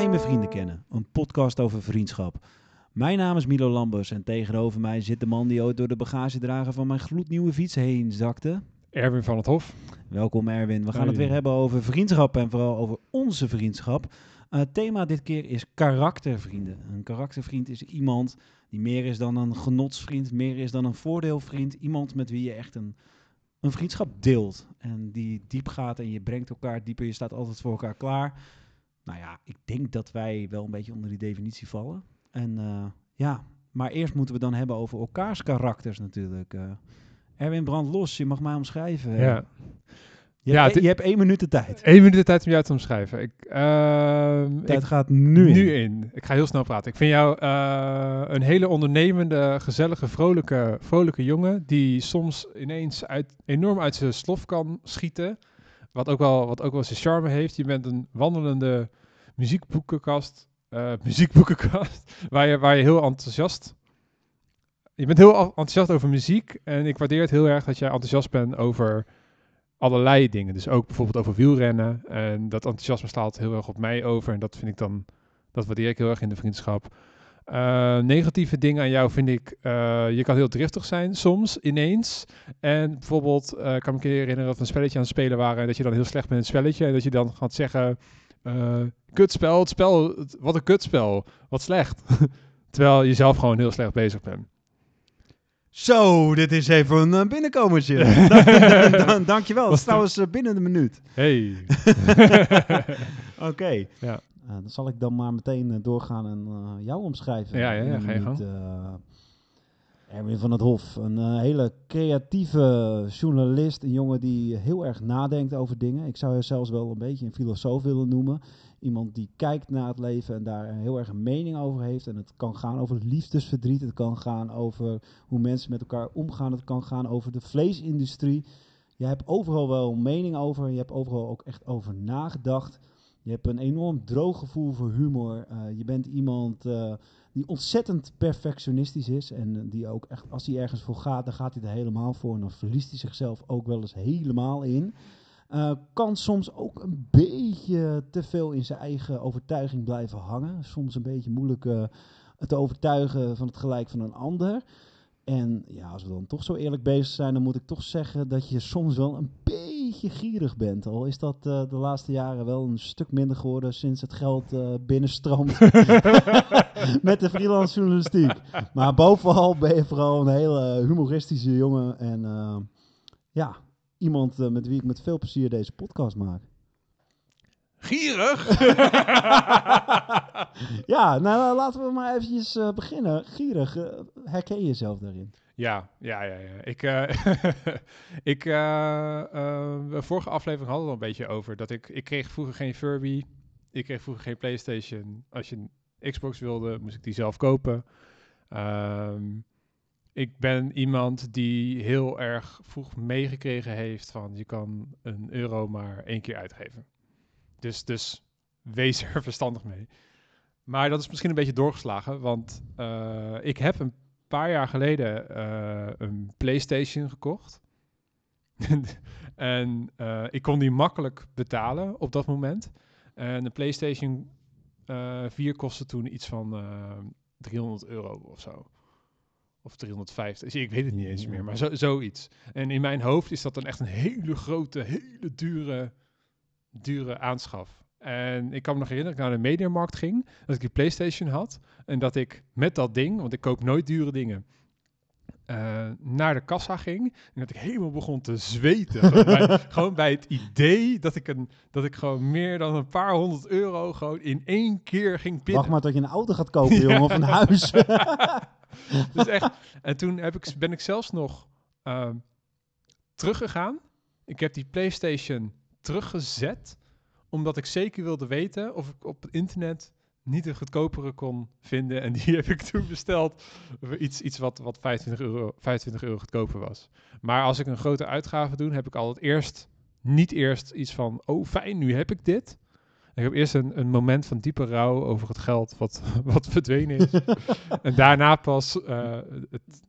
Geheime Vrienden Kennen, een podcast over vriendschap. Mijn naam is Milo Lambers en tegenover mij zit de man die ooit door de bagagedrager van mijn gloednieuwe fiets heen zakte. Erwin van het Hof. Welkom Erwin, we gaan het weer hebben over vriendschap en vooral over onze vriendschap. Eh, Het thema dit keer is karaktervrienden. Een karaktervriend is iemand die meer is dan een genotsvriend, meer is dan een voordeelvriend. Iemand met wie je echt een, een vriendschap deelt en die diep gaat en je brengt elkaar dieper, je staat altijd voor elkaar klaar. Nou ja, ik denk dat wij wel een beetje onder die definitie vallen. En eh, ja, maar eerst moeten we dan hebben over elkaars karakters natuurlijk. eh. Erwin brand los, je mag mij omschrijven. Ja. Je, Ja, hebt, het- je hebt één minuut de tijd. Eén minuut de tijd om jou te omschrijven. Ik, ehm, De tijd ik- gaat nu in. nu in. Ik ga heel snel praten. Ik vind jou eh, een hele ondernemende, gezellige, vrolijke, vrolijke jongen. Die soms ineens uit, enorm uit zijn slof kan schieten. Wat ook, wel, wat ook wel zijn charme heeft. Je bent een wandelende muziekboekenkast. eh, muziekboekenkast. Waar je, waar je heel enthousiast. Je bent heel enthousiast over muziek. En ik waardeer het heel erg dat jij enthousiast bent over allerlei dingen. Dus ook bijvoorbeeld over wielrennen. En dat enthousiasme staat heel erg op mij over. En dat vind ik dan, dat waardeer ik heel erg in de vriendschap. Eh, negatieve dingen aan jou vind ik, eh, je kan heel driftig zijn soms, ineens. En bijvoorbeeld, eh, ik kan me een keer herinneren dat we een spelletje aan het spelen waren. En dat je dan heel slecht bent in het spelletje. En dat je dan gaat zeggen, kutspel, het spel, het- wat een kutspel, wat slecht. Terwijl je zelf gewoon heel slecht bezig bent. Zo, dit is even een binnenkomertje. Dank- dank- Dankjewel. Dat is trouwens binnen de minuut. Hey. Oké. Ja. Eh, dan zal ik dan maar meteen eh, doorgaan en eh, jou omschrijven. Ja, ja, ja, ga je Erwin van het Hof, een hele creatieve journalist. Een jongen die heel erg nadenkt over dingen. Ik zou je zelfs wel een beetje een filosoof willen noemen. Iemand die kijkt naar het leven en daar heel erg een mening over heeft. En het kan gaan over liefdesverdriet. Het kan gaan over hoe mensen met elkaar omgaan. Het kan gaan over de vleesindustrie. Je hebt overal wel een mening over. Je hebt overal ook echt over nagedacht. Je hebt een enorm droog gevoel voor humor. Eh, je bent iemand eh, die ontzettend perfectionistisch is. En eh, die ook echt, als hij ergens voor gaat, dan gaat hij er helemaal voor. En dan verliest hij zichzelf ook wel eens helemaal in. Kan soms ook een beetje te veel in zijn eigen overtuiging blijven hangen. Soms een beetje moeilijk te overtuigen van het gelijk van een ander. En ja, als we dan toch zo eerlijk bezig zijn, dan moet ik toch zeggen dat je soms wel een beetje gierig bent. Al is dat eh, de laatste jaren wel een stuk minder geworden sinds het geld eh, binnenstroomt met de freelance journalistiek. Maar bovenal ben je vooral een hele humoristische jongen. En eh, ja, iemand met wie ik met veel plezier deze podcast maak. Gierig? ja, nou laten we maar eventjes eh, beginnen. Gierig, eh, herken je jezelf daarin? Ja, ja, ja, ja. Ik, eh, ik eh, eh, de vorige aflevering hadden we het al een beetje over dat ik, ik kreeg vroeger geen Furby, ik kreeg vroeger geen PlayStation. Als je een Xbox wilde, moest ik die zelf kopen. Ehm, ik ben iemand die heel erg vroeg meegekregen heeft van je kan een euro maar één keer uitgeven. Dus, dus wees er verstandig mee. Maar dat is misschien een beetje doorgeslagen, want eh, ik heb een paar jaar geleden eh, een PlayStation gekocht. en eh, ik kon die makkelijk betalen op dat moment. En de PlayStation eh 4 kostte toen iets van eh 300 euro of zo. Of 350. Ik weet het niet eens meer, maar zo, zoiets. En in mijn hoofd is dat dan echt een hele grote, hele dure, dure aanschaf. En ik kan me nog herinneren dat ik naar de mediamarkt ging, dat ik die PlayStation had. En dat ik met dat ding, want ik koop nooit dure dingen, eh, naar de kassa ging. En dat ik helemaal begon te zweten. gewoon, bij, gewoon bij het idee dat ik, een, dat ik gewoon meer dan een paar honderd euro gewoon in één keer ging pinnen. Wacht maar tot je een auto gaat kopen, Ja. jongen, of een huis. dus echt, en toen heb ik, ben ik zelfs nog ehm, teruggegaan. Ik heb die PlayStation teruggezet, omdat ik zeker wilde weten of ik op het internet niet een goedkopere kon vinden. En die heb ik toen besteld iets, iets wat, wat 25, euro, 25 euro goedkoper was. Maar als ik een grote uitgave doe, heb ik altijd eerst, niet eerst iets van, oh fijn, nu heb ik dit. Ik heb eerst een, een moment van diepe rouw over het geld wat, wat verdwenen is. en daarna pas eh, het,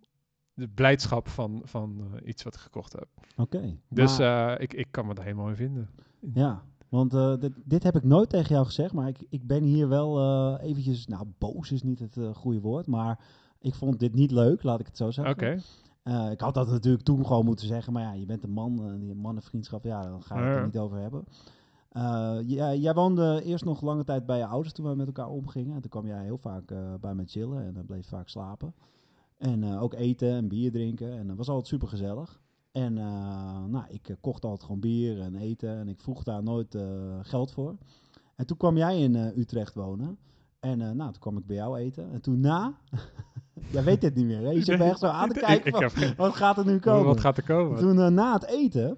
de blijdschap van, van eh, iets wat ik gekocht heb. Oké. Dus maar- eh, ik, ik kan me daar helemaal in vinden. Ja. Want eh, dit, dit heb ik nooit tegen jou gezegd, maar ik, ik ben hier wel eh, eventjes, nou boos is niet het goede woord, maar ik vond dit niet leuk, laat ik het zo zeggen. Oké. Ik had dat natuurlijk toen gewoon moeten zeggen, maar ja, je bent een man, uh, die mannenvriendschap, ja, dan gaan we het er niet over hebben. Jij, jij woonde eerst nog lange tijd bij je ouders toen wij met elkaar omgingen. En toen kwam jij heel vaak bij me chillen en dan bleef vaak slapen. En eh, ook eten en bier drinken en dat was altijd super gezellig. En eh, nou, ik eh, kocht altijd gewoon bier en eten en ik vroeg daar nooit geld voor. En toen kwam jij in Utrecht wonen. En nou, toen kwam ik bij jou eten. En toen na... jij weet dit niet meer, hè? Je zit me echt zo aan te kijken van, wat gaat er nu komen? Wat gaat er komen? Toen na het eten.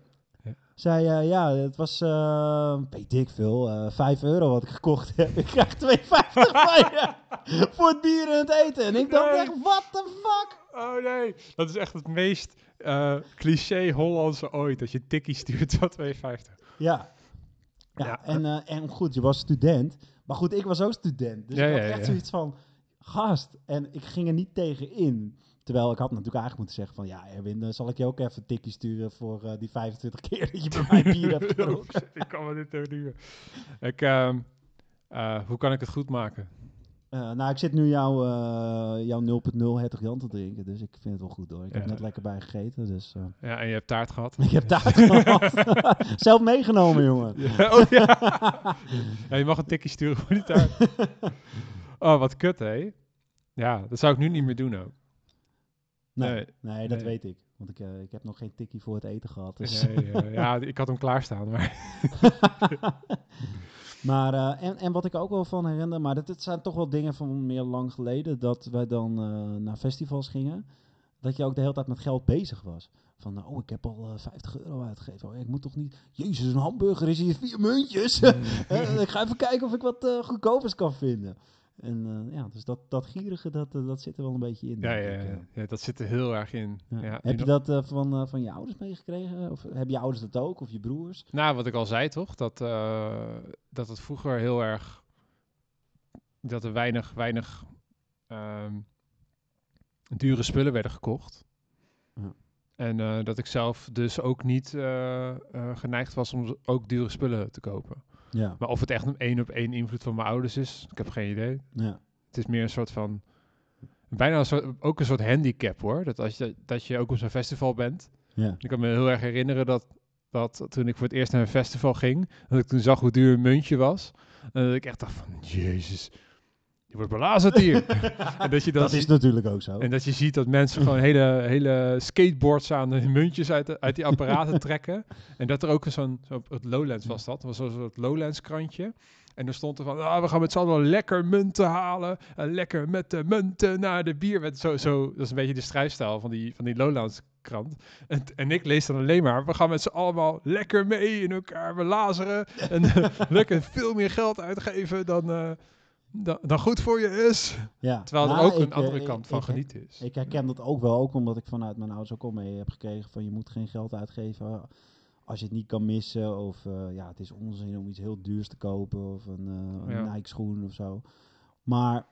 Zei hij, ja, het was, eh weet ik veel, eh 5 euro wat ik gekocht heb. Ik krijg 2,50 van je voor het bier en het eten. En ik dacht Nee. echt, what the fuck? Oh nee, dat is echt het meest eh, cliché Hollandse ooit. Dat je tikkie stuurt van 2,50. Ja. Ja, Ja. En, eh, en goed, je was student. Maar goed, ik was ook student. Dus Ja, ik had ja, echt zoiets van, gast. En ik ging er niet tegen in. Terwijl ik had natuurlijk eigenlijk moeten zeggen van... Ja, Erwin, dan zal ik je ook even een tikkie sturen voor eh, die 25 keer dat je bij mij bier hebt gedronken. ik kan me dit meer. Ik, ehm, eh, hoe kan ik het goed maken? Eh, nou, ik zit nu jouw, jouw 0.0 Hertog Jan te drinken, dus ik vind het wel goed hoor. Ik heb net lekker bij gegeten, dus Ja, en je hebt taart gehad. ik heb taart gehad. Zelf meegenomen, jongen. Ja, oh ja. ja. Je mag een tikkie sturen voor die taart. Oh, wat kut, hè? Ja, dat zou ik nu niet meer doen ook. Nee, Nee. nee, dat Nee. weet ik. Want ik, eh, ik heb nog geen tikkie voor het eten gehad. Dus. Nee, eh, ja, ik had hem klaarstaan, maar... maar, eh, en, en wat ik ook wel van herinner, maar dat, het zijn toch wel dingen van meer lang geleden, dat wij dan naar festivals gingen, dat je ook de hele tijd met geld bezig was. Van, nou, oh, ik heb al eh, 50 euro uitgegeven. Oh, ik moet toch niet... Jezus, een hamburger is hier vier muntjes. Eh, ik ga even kijken of ik wat goedkopers kan vinden. En eh, ja, dus dat, dat gierige, dat, eh, dat zit er wel een beetje in. Ja, ja, eh. ja, dat zit er heel erg in. Heb je dat van, van je ouders meegekregen? Of hebben je ouders dat ook? Of je broers? Nou, wat ik al zei toch, dat, dat het vroeger heel erg, dat er weinig, weinig ehm, dure spullen werden gekocht. Ja. En dat ik zelf dus ook niet geneigd was om ook dure spullen te kopen. Ja. Maar of het echt een één op één invloed van mijn ouders is, ik heb geen idee. ja. Het is meer een soort van, bijna een soort, ook een soort handicap hoor. Dat als je, dat je ook op zo'n festival bent, ja. ik kan me heel erg herinneren dat, dat toen ik voor het eerst naar een festival ging, dat ik toen zag hoe duur een muntje was. En dat ik echt dacht van, jezus, je wordt belazerd hier. en dat je dan Dat is ziet- natuurlijk ook zo. en dat je ziet dat mensen gewoon hele, hele skateboards aan de muntjes uit, de- uit die apparaten trekken. En dat er ook zo'n, zo het Lowlands was dat, was zo'n soort Lowlands krantje. En er stond er van, ah, we gaan met z'n allen lekker munten halen. En lekker met de munten naar de bier. Met zo, zo, dat is een beetje de strijstijl van die, van die Lowlands krant. En, en ik lees dan alleen maar, we gaan met z'n allemaal lekker mee in elkaar, we lazeren. En lekker veel meer geld uitgeven dan, eh, dan, dan goed voor je is. ja. Terwijl er ook ik, een eh, andere ik- kant van genieten is. Ik herken dat ook wel, ook omdat ik vanuit mijn ouders ook al mee heb gekregen van je moet geen geld uitgeven als je het niet kan missen. Of eh, ja, het is onzin om iets heel duurs te kopen of een, eh, een. Nike schoen of zo. Maar,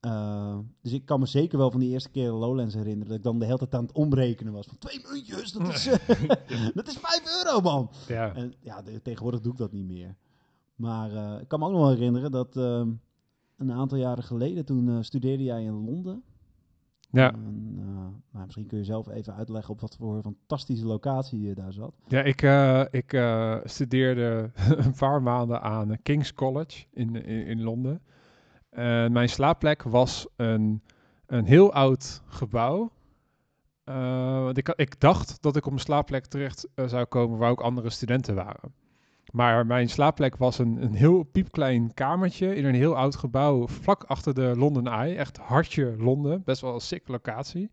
eh, dus ik kan me zeker wel van die eerste keer Lowlands herinneren dat ik dan de hele tijd aan het omrekenen was. Van twee muntjes, dat is, eh, dat is vijf euro man. Ja. En ja, de- tegenwoordig doe ik dat niet meer. Maar eh, ik kan me ook nog wel herinneren dat ehm, een aantal jaren geleden, toen eh, studeerde jij in Londen. Ja. En, eh, nou, misschien kun je zelf even uitleggen op wat voor fantastische locatie je daar zat. Ja, ik, eh, ik studeerde een paar maanden aan King's College in, in, in Londen. En mijn slaapplek was een, een heel oud gebouw. Ik, ik dacht dat ik op een slaapplek terecht zou komen waar ook andere studenten waren. Maar mijn slaapplek was een, een heel piepklein kamertje in een heel oud gebouw vlak achter de London Eye. Echt hartje Londen, best wel een sick locatie.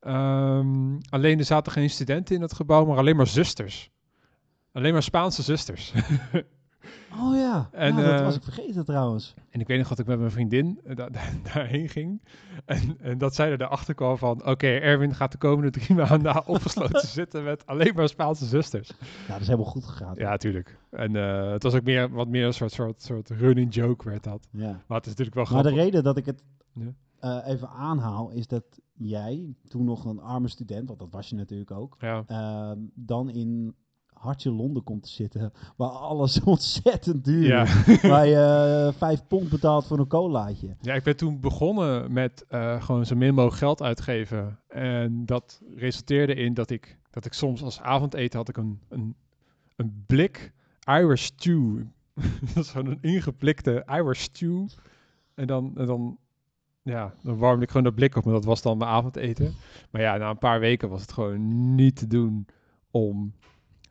Ehm, alleen er zaten geen studenten in het gebouw, maar alleen maar zusters. Alleen maar Spaanse zusters. Oh ja, En, ja, dat eh, was ik vergeten trouwens. en ik weet nog dat ik met mijn vriendin eh, da- da- daarheen ging. En, en dat zij er erachter kwam van... Oké, Erwin gaat de komende drie maanden opgesloten zitten met alleen maar Spaanse zusters. Ja, dat is helemaal goed gegaan. Ja, tuurlijk. En eh, het was ook meer, wat meer een soort, soort, soort running joke werd dat. Ja. Maar het is natuurlijk wel Maar de grappig. reden dat ik het Ja. even aanhaal, is dat jij, toen nog een arme student, want dat was je natuurlijk ook, Ja, ehm, dan in hartje Londen komt te zitten. Waar alles ontzettend duur Ja. is. Waar je eh, vijf pond betaalt voor een colaatje. Ja, ik ben toen begonnen met eh, gewoon zo min mogelijk geld uitgeven. En dat resulteerde in dat ik, dat ik soms als avondeten had ik een, een, een blik Irish stew. dat is gewoon een ingeplikte Irish stew. En dan, en dan, ja, dan warmde ik gewoon dat blik op en dat was dan mijn avondeten. Maar ja, na een paar weken was het gewoon niet te doen om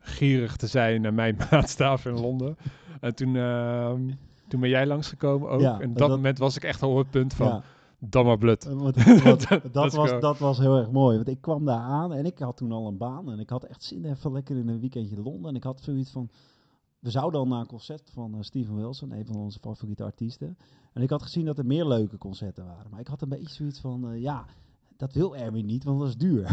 gierig te zijn naar mijn maatstaf in Londen. En toen, ehm, toen ben jij langsgekomen ook. Ja, en dat, dat- moment was ik echt al op het punt van, Ja. dan maar blut. Eh, want- want dat, was, go. dat was heel erg mooi. Want ik kwam daar aan en ik had toen al een baan. En ik had echt zin even lekker in een weekendje Londen. En ik had zoiets van... We zouden al naar een concert van eh, Steven Wilson, een van onze favoriete artiesten. En ik had gezien dat er meer leuke concerten waren. Maar ik had een beetje zoiets van... eh, ja, dat wil Erwin niet, want dat is duur.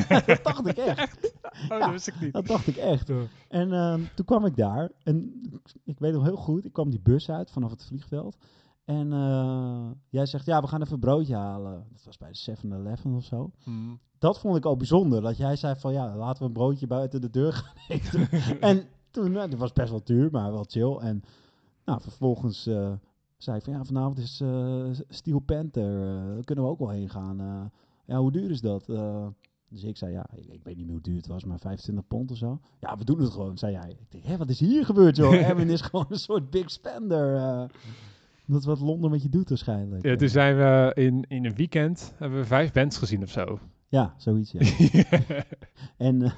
dat dacht ik echt. Oh, Ja. dat wist ik niet. Dat dacht ik echt. En ehm, toen kwam ik daar. En ik weet nog heel goed, ik kwam die bus uit vanaf het vliegveld. En eh, jij zegt, ja, we gaan even een broodje halen. Dat was bij de 7-Eleven of zo. Hmm. Dat vond ik al bijzonder. Dat jij zei van, ja, laten we een broodje buiten de deur gaan eten. en toen, nou, dat was best wel duur, maar wel chill. En nou, vervolgens eh, zei ik van, ja, vanavond is eh Steel Panther. daar kunnen we ook wel heen gaan. Eh, ja, hoe duur is dat? Dus ik zei, ja, ik, ik weet niet meer hoe duur het was, maar 25 pond of zo. Ja, we doen het gewoon, zei jij. Ik denk, hé, wat is hier gebeurd, joh? Erwin is gewoon een soort big spender. dat is wat Londen met je doet waarschijnlijk. Ja, toen zijn we in, in een weekend, hebben we vijf bands gezien of zo. Ja, zoiets, ja. En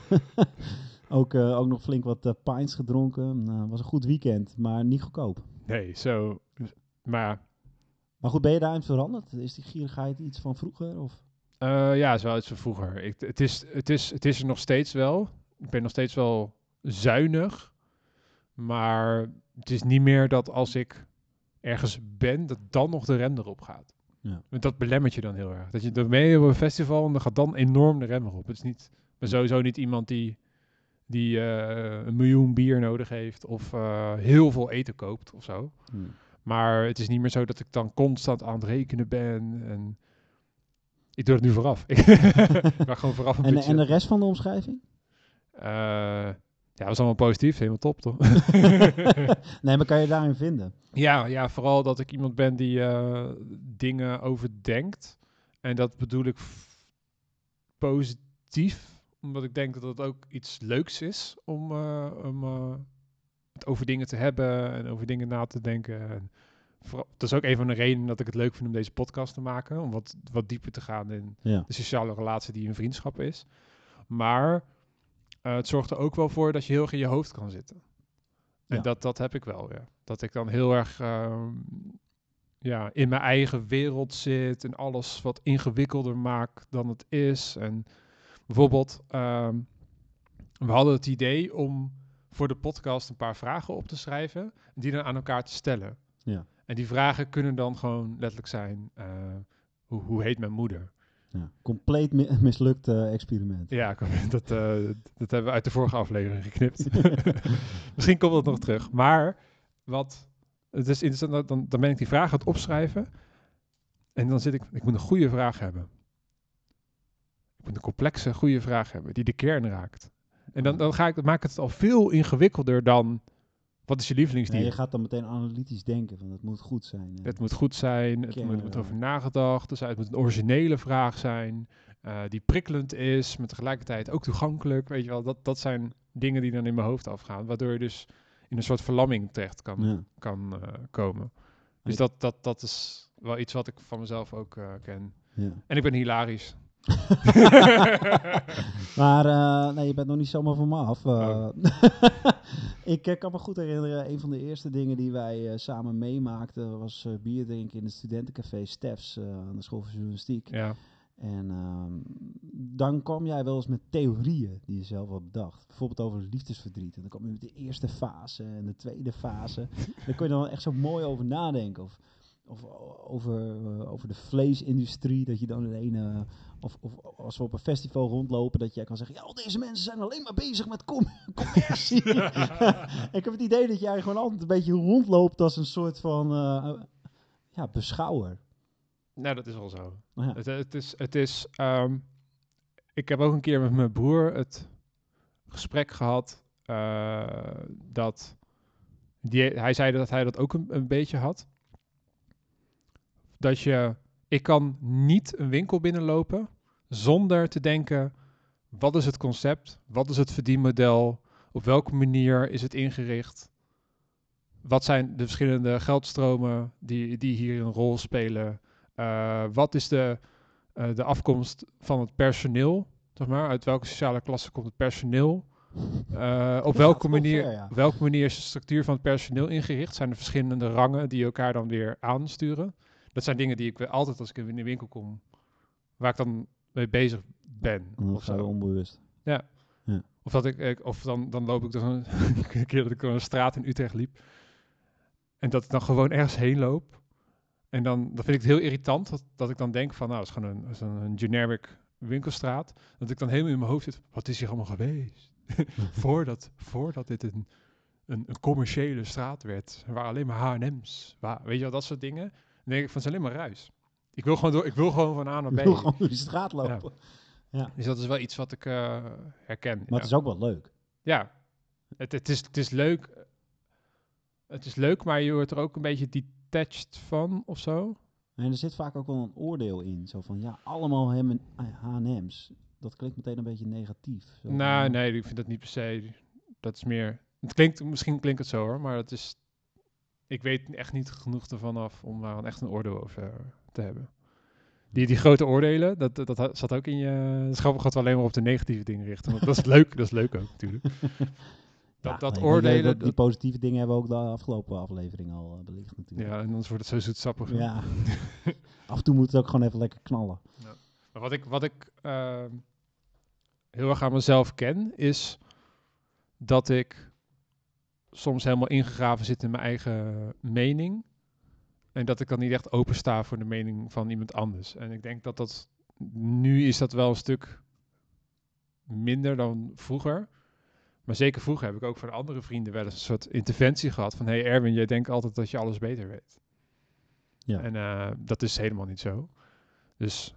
ook, ook nog flink wat eh, pints gedronken. Nou, was een goed weekend, maar niet goedkoop. nee, zo. Maar Maar goed, ben je daarin veranderd? Is die gierigheid iets van vroeger? Of? eh, ja, is wel iets van vroeger. Ik, het, is, het, is, het is er nog steeds wel. Ik ben nog steeds wel zuinig. Maar het is niet meer dat als ik ergens ben, dat dan nog de rem erop gaat. Ja. Want dat belemmert je dan heel erg. Dat je dan je op een festival en dan gaat dan enorm de rem erop. Het is niet, ben sowieso niet iemand die, die eh, een miljoen bier nodig heeft of eh, heel veel eten koopt of zo. Hm. Maar het is niet meer zo dat ik dan constant aan het rekenen ben. En ik doe het nu vooraf. ik ga gewoon vooraf een En, en de rest van de omschrijving? Eh, ja, dat was allemaal positief. Helemaal top, toch? nee, maar kan je daarin vinden? ja, ja, vooral dat ik iemand ben die eh, dingen overdenkt. En dat bedoel ik positief. Omdat ik denk dat het ook iets leuks is om, eh, om over dingen te hebben en over dingen na te denken. En vooral, dat is ook een van de redenen dat ik het leuk vind om deze podcast te maken. Om wat, wat dieper te gaan in Ja. de sociale relatie die een vriendschap is. Maar eh, het zorgt er ook wel voor dat je heel erg in je hoofd kan zitten. En Ja. dat, dat heb ik wel, ja. Dat ik dan heel erg ehm, ja, in mijn eigen wereld zit en alles wat ingewikkelder maak dan het is. En bijvoorbeeld, ehm, we hadden het idee om voor de podcast een paar vragen op te schrijven en die dan aan elkaar te stellen. Ja. En die vragen kunnen dan gewoon letterlijk zijn, eh, hoe, hoe heet mijn moeder? Ja. Compleet mi- mislukt experiment. Ja, dat, eh, dat hebben we uit de vorige aflevering geknipt. Misschien komt het nog terug. Maar wat het is interessant, dat- dan, dan ben ik die vraag aan het opschrijven. En dan zit ik, ik moet een goede vraag hebben. Ik moet een complexe, goede vraag hebben, die de kern raakt. En dan, dan ga ik, dan maak ik het al veel ingewikkelder dan, wat is je lievelingsdier? Nee, je gaat dan meteen analytisch denken, van het moet goed zijn. Het moet goed zijn, het moet, over nagedacht zijn, het moet een originele vraag zijn, eh, die prikkelend is, maar tegelijkertijd ook toegankelijk. Weet je wel, dat, dat zijn dingen die dan in mijn hoofd afgaan, waardoor je dus in een soort verlamming terecht kan, Ja. kan eh, komen. Dus dat, dat, dat is wel iets wat ik van mezelf ook eh, ken. Ja. En ik ben hilarisch. Maar eh, nee, je bent nog niet zomaar van me af. Eh, Oh. ik eh, kan me goed herinneren, een van de eerste dingen die wij samen meemaakten was bier drinken in het studentencafé Stefs aan de school van journalistiek. ja. En ehm, dan kwam jij wel eens met theorieën die je zelf had bedacht. Bijvoorbeeld over liefdesverdriet. En dan kwam je met de eerste fase en de tweede fase. Daar kon je dan echt zo mooi over nadenken. Of, of over, over de vleesindustrie. Dat je dan in een... eh, of, of als we op een festival rondlopen, dat jij kan zeggen... Ja, al deze mensen zijn alleen maar bezig met com commercie. ik heb het idee dat jij gewoon altijd een beetje rondloopt als een soort van... eh, ja, beschouwer. Nou, dat is wel zo. Ja. Het, het is, het is ehm, ik heb ook een keer met mijn broer het gesprek gehad. eh, dat die, hij zei dat hij dat ook een, een beetje had. Dat je, ik kan niet een winkel binnenlopen zonder te denken, wat is het concept? Wat is het verdienmodel? Op welke manier is het ingericht? Wat zijn de verschillende geldstromen die, die hier een rol spelen? Uh, wat is de, uh, de afkomst van het personeel? Zeg maar, uit welke sociale klasse komt het personeel? Uh, op welke manier, ver, ja. welke manier is de structuur van het personeel ingericht? Zijn er verschillende rangen die elkaar dan weer aansturen? Dat zijn dingen die ik altijd als ik in de winkel kom, waar ik dan mee bezig ben. Of zo onbewust. Ja. ja. Of dat ik, of dan, dan loop ik door een, een keer dat ik door een straat in Utrecht liep. En dat ik dan gewoon ergens heen loop. En dan, dan vind ik het heel irritant dat, dat ik dan denk van, nou, het is gewoon een, is een, een generic winkelstraat. Dat ik dan helemaal in mijn hoofd zit, wat is hier allemaal geweest? voordat, voordat dit een, een, een, commerciële straat werd, waar alleen maar H&M's, weet je wel, dat soort dingen. Dan denk ik van, het is alleen maar ruis. Ik wil gewoon, door, ik wil gewoon van A naar B. Ik wil gewoon door de straat lopen. Ja. ja. Dus dat is wel iets wat ik uh, herken. Maar ja. het is ook wel leuk. Ja, het, het, is, het is leuk. Het is leuk, maar je wordt er ook een beetje detached van of zo. En er zit vaak ook wel een oordeel in. Zo van, ja, allemaal H&M's. Dat klinkt meteen een beetje negatief. Zo nou, nee, ik vind dat niet per se. Dat is meer... Het klinkt, misschien klinkt het zo hoor, maar het is... Ik weet echt niet genoeg ervan af om daar echt een oordeel over te hebben. Die, die grote oordelen, dat, dat, dat zat ook in je... Het grappig dat we alleen maar op de negatieve dingen richten. Want dat is leuk, dat is leuk ook natuurlijk. Dat, dat nee, oordelen... Die positieve dingen hebben we ook de afgelopen aflevering al uh, belicht natuurlijk. Ja, en anders wordt het zo zoetsappig. Ja. Af en toe moet het ook gewoon even lekker knallen. Ja. Maar wat ik, wat ik uh, heel erg aan mezelf ken, is dat ik soms helemaal ingegraven zit in mijn eigen mening. En dat ik dan niet echt opensta voor de mening van iemand anders. En ik denk dat dat... Nu is dat wel een stuk minder dan vroeger. Maar zeker vroeger heb ik ook van andere vrienden wel eens een soort interventie gehad. Van, hey Erwin, jij denkt altijd dat je alles beter weet. Ja. En uh, dat is helemaal niet zo. Dus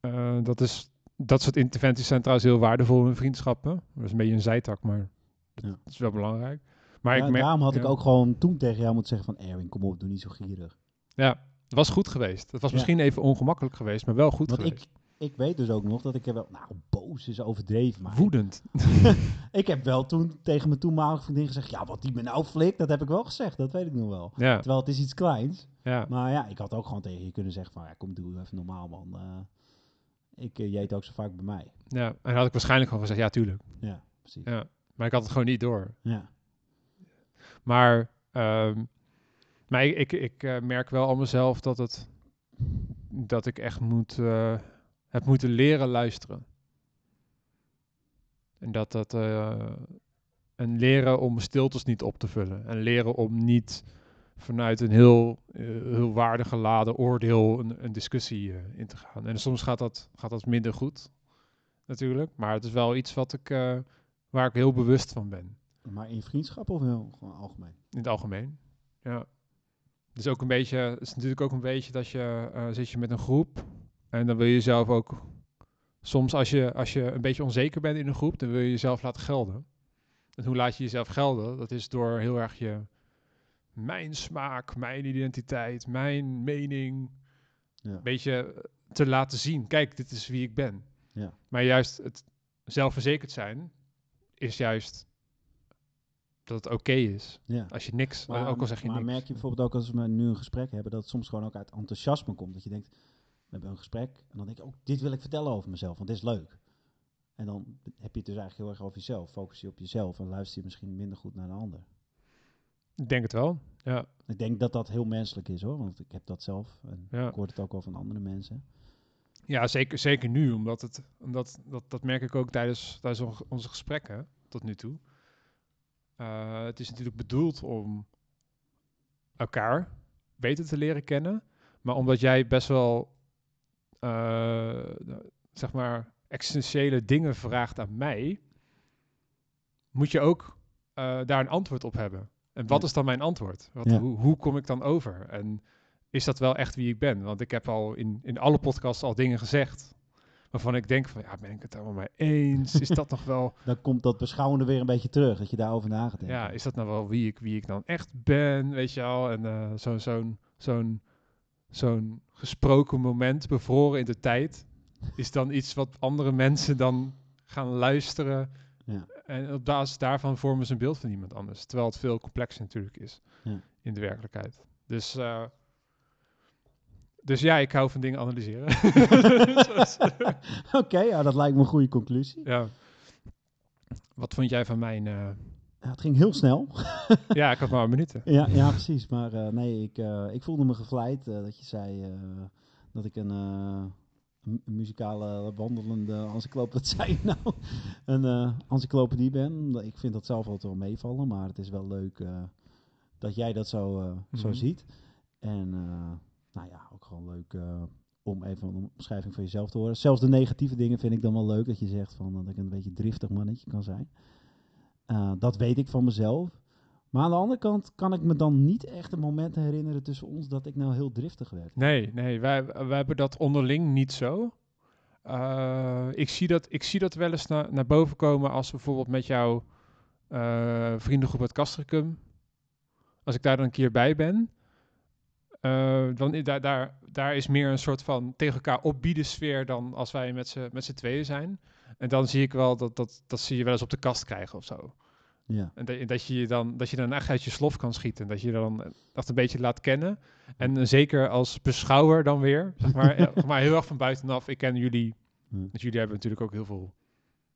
uh, dat, is, dat soort interventies zijn trouwens heel waardevol in vriendschappen. Dat is een beetje een zijtak, maar dat ja. is wel belangrijk. Maar ja, ik daarom had ik ook gewoon toen tegen jou moeten zeggen van... Erwin, kom op, doe niet zo gierig. Ja, het was goed geweest. Het was misschien even ongemakkelijk geweest, maar wel goed Want geweest. Ik, ik weet dus ook nog dat ik er wel... Nou, boos is overdreven, maar... Woedend. ik heb wel toen tegen mijn toenmalige vriendin gezegd... Ja, wat die me nou flikt, dat heb ik wel gezegd. Dat weet ik nog wel. Ja. Terwijl het is iets kleins. Ja. Maar ja, ik had ook gewoon tegen je kunnen zeggen van... Ja, kom, doe even normaal, man. Uh, ik uh, jeet ook zo vaak bij mij. Ja, en had ik waarschijnlijk gewoon gezegd... Ja, tuurlijk. Ja, precies. Ja. Maar ik had het gewoon niet door. Ja. Maar... Um, maar ik, ik, ik uh, merk wel aan mezelf dat het... Dat ik echt moet... Uh, heb moeten leren luisteren. En dat dat. Uh, en leren om stiltes niet op te vullen. En leren om niet vanuit een heel, uh, heel waardegeladen oordeel een, een discussie in te gaan. En soms gaat dat, gaat dat minder goed, natuurlijk. Maar het is wel iets wat ik, waar ik heel bewust van ben. Maar in vriendschap of heel gewoon algemeen? In het algemeen, ja. Dus ook een beetje, het is natuurlijk ook een beetje dat je zit je met een groep en dan wil je jezelf ook soms als je, als je een beetje onzeker bent in een groep, dan wil je jezelf laten gelden. En hoe laat je jezelf gelden? Dat is door heel erg je mijn smaak, mijn identiteit, mijn mening ja. een beetje te laten zien. Kijk, dit is wie ik ben. Ja. Maar juist het zelfverzekerd zijn is juist dat het oké is. Ja. Als je niks, maar, ook al zeg je maar niks. merk je bijvoorbeeld ook als we nu een gesprek hebben, dat het soms gewoon ook uit enthousiasme komt. Dat je denkt, we hebben een gesprek en dan denk ik, oh, dit wil ik vertellen over mezelf, want dit is leuk. En dan heb je het dus eigenlijk heel erg over jezelf. Focus je op jezelf en luister je misschien minder goed naar de ander. Ik denk het wel, ja. Ik denk dat dat heel menselijk is hoor, want ik heb dat zelf en ja. ik hoor het ook wel van andere mensen. Ja, zeker, zeker nu, omdat het, omdat dat, dat merk ik ook tijdens, tijdens onze gesprekken tot nu toe. Uh, het is natuurlijk bedoeld om elkaar beter te leren kennen, maar omdat jij best wel uh, zeg maar, existentiële dingen vraagt aan mij, moet je ook uh, daar een antwoord op hebben. En wat ja. is dan mijn antwoord? Wat, ja. hoe, hoe, kom ik dan over? En is dat wel echt wie ik ben? Want ik heb al in, in alle podcasts al dingen gezegd waarvan ik denk van, ja, ben ik het allemaal mee eens? Is dat nog wel, Dan komt dat beschouwende weer een beetje terug, dat je daarover na gaat denken. ja, is dat nou wel wie ik, wie ik dan echt ben, weet je al? En eh, zo'n zo'n zo'n zo'n gesproken moment, bevroren in de tijd, is dan iets wat andere mensen dan gaan luisteren. Ja. En op basis daarvan vormen ze een beeld van iemand anders. Terwijl het veel complexer natuurlijk is Ja. in de werkelijkheid. Dus, eh, dus ja, ik hou van dingen analyseren. Oké, ja, dat lijkt me een goede conclusie. ja. Wat vond jij van mijn... eh, Ja, het ging heel snel. ja, ik had maar een minuten. Ja, ja precies. Maar eh, nee, ik, eh, ik voelde me gevleid dat je zei dat ik een, een muzikale wandelende encyclopedie, zei je nou? een encyclopedie ben. Ik vind dat zelf altijd wel meevallen, maar het is wel leuk dat jij dat zo, zo Mhm. ziet. En nou ja, ook gewoon leuk eh, om even een omschrijving van jezelf te horen. Zelfs de negatieve dingen vind ik dan wel leuk, dat je zegt van, dat ik een beetje driftig mannetje kan zijn. Eh, dat weet ik van mezelf. Maar aan de andere kant kan ik me dan niet echt een moment herinneren tussen ons dat ik nou heel driftig werd. Nee, nee, wij, wij hebben dat onderling niet zo. Eh, ik, zie dat, ik zie dat wel eens na, naar boven komen als bijvoorbeeld met jouw vriendengroep uit Castricum. Als ik daar dan een keer bij ben, eh, dan daar, daar, daar is meer een soort van tegen elkaar opbieden sfeer dan als wij met z'n met z'n tweeën zijn. En dan zie ik wel dat, dat, dat zie je wel eens op de kast krijgen of zo. Ja, En dat, dat, je dan, dat je dan echt uit je slof kan schieten. Dat je dan echt een beetje laat kennen. En eh, zeker als beschouwer dan weer. Zeg maar, maar heel erg van buitenaf. Ik ken jullie. Ja. Jullie hebben natuurlijk ook heel veel.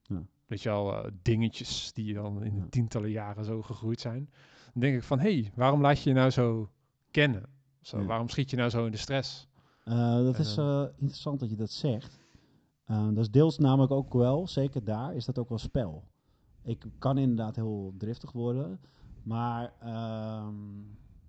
Ja. Weet je al, eh, dingetjes die dan in tientallen jaren zo gegroeid zijn. Dan denk ik van, hé, hey, waarom laat je je nou zo kennen? Zo, Ja. Waarom schiet je nou zo in de stress? Eh, dat En, is eh, interessant dat je dat zegt. Eh, dat is deels namelijk ook wel, zeker daar, is dat ook wel spel. Ik kan inderdaad heel driftig worden, maar ehm,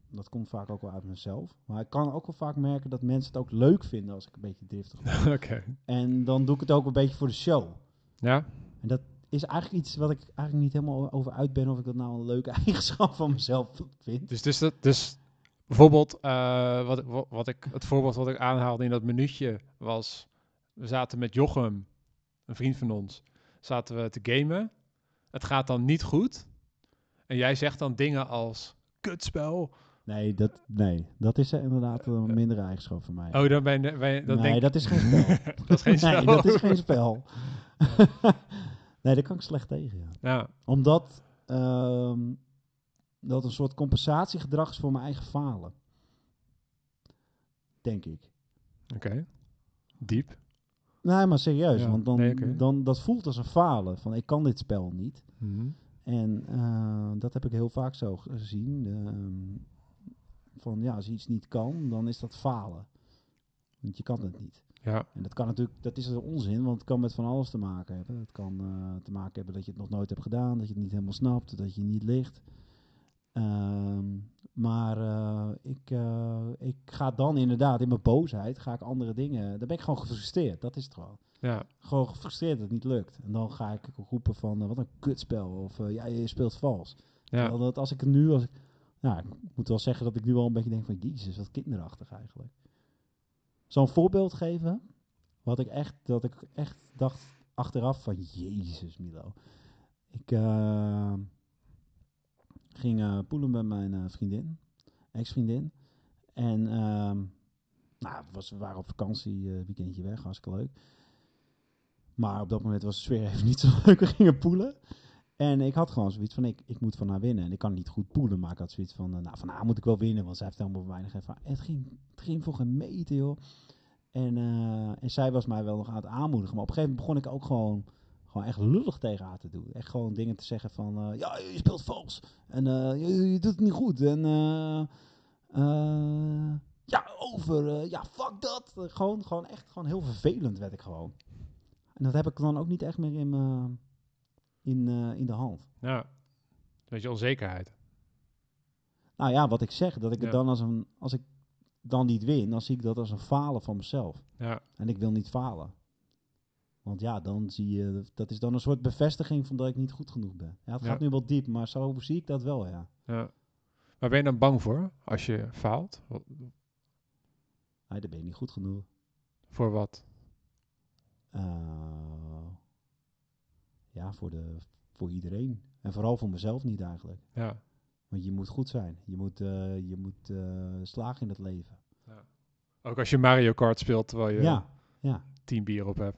dat komt vaak ook wel uit mezelf. Maar ik kan ook wel vaak merken dat mensen het ook leuk vinden als ik een beetje driftig word. Oké. en dan doe ik het ook een beetje voor de show. Ja? En dat is eigenlijk iets wat ik eigenlijk niet helemaal over uit ben of ik dat nou een leuke eigenschap van mezelf vind. Dus, dus, dat, dus bijvoorbeeld, eh, wat, wat, wat ik, het voorbeeld wat ik aanhaalde in dat minuutje was, we zaten met Jochem, een vriend van ons, zaten we te gamen. Het gaat dan niet goed. En jij zegt dan dingen als, kutspel. Nee, dat, nee, dat is eh, inderdaad een mindere eigenschap van mij. Oh, dan ben je, ben je- dan nee, denk dat is geen spel. dat is geen spel. Nee, dat is geen spel. nee, daar kan ik slecht tegen, ja. Ja, Omdat ehm, dat een soort compensatiegedrag is voor mijn eigen falen. Denk ik. oké. Diep. Nee, maar serieus, Ja, want dan, nee, dan dat voelt als een falen. Van ik kan dit spel niet. Mhm. En eh, dat heb ik heel vaak zo gezien. ehm, van ja, als iets niet kan, dan is dat falen. Want je kan het niet. Ja, En dat kan natuurlijk, dat is een onzin, want het kan met van alles te maken hebben. Het kan eh, te maken hebben dat je het nog nooit hebt gedaan, dat je het niet helemaal snapt, dat je niet ligt. Ehm, maar eh, ik, eh, ik ga dan inderdaad in mijn boosheid, ga ik andere dingen, dan ben ik gewoon gefrustreerd. Dat is het gewoon. ja, Gewoon gefrustreerd dat het niet lukt. En dan ga ik roepen van, eh, wat een kutspel, of ja, je speelt vals. ja. Dat als ik het nu, als ik, nou, ik moet wel zeggen dat ik nu wel een beetje denk van, jezus, wat kinderachtig eigenlijk. Zal een voorbeeld geven, wat ik echt, dat ik echt dacht achteraf van, jezus Milo. Ik ging poelen met mijn eh, vriendin, ex-vriendin. En ehm, nou, was, we waren op vakantie, eh, weekendje weg, hartstikke leuk. Maar op dat moment was de sfeer even niet zo leuk, we gingen poelen. En ik had gewoon zoiets van, ik, ik moet van haar winnen. En ik kan niet goed poelen, maar ik had zoiets van, eh, nou, van haar moet ik wel winnen, want zij heeft helemaal weinig ervaring. Het ging, het ging voor geen meter, joh. En, en zij was mij wel nog aan het aanmoedigen. Maar op een gegeven moment begon ik ook gewoon, gewoon echt lullig tegen haar te doen. Echt gewoon dingen te zeggen van, eh, ja, je speelt vals. En eh, je, je doet het niet goed. En eh, ja, over. ja, fuck dat. Gewoon, gewoon echt gewoon heel vervelend werd ik gewoon. En dat heb ik dan ook niet echt meer in, in, in de hand. ja. Een beetje onzekerheid. Nou ja, wat ik zeg, dat ik Ja. het dan als een, als ik dan niet win, dan zie ik dat als een falen van mezelf. Ja, En ik wil niet falen. Want ja, dan zie je, dat is dan een soort bevestiging van dat ik niet goed genoeg ben. Ja, het Ja. gaat nu wel diep, maar zo zie ik dat wel, ja. ja. Waar ben je dan bang voor als je faalt? Nee, dan ben je niet goed genoeg. Voor wat? Eh, ja, voor, de, voor iedereen. En vooral voor mezelf niet eigenlijk. Ja. Want je moet goed zijn. Je moet, eh, je moet eh, slagen in het leven. Ook als je Mario Kart speelt terwijl je Ja, ja. tien bier op hebt.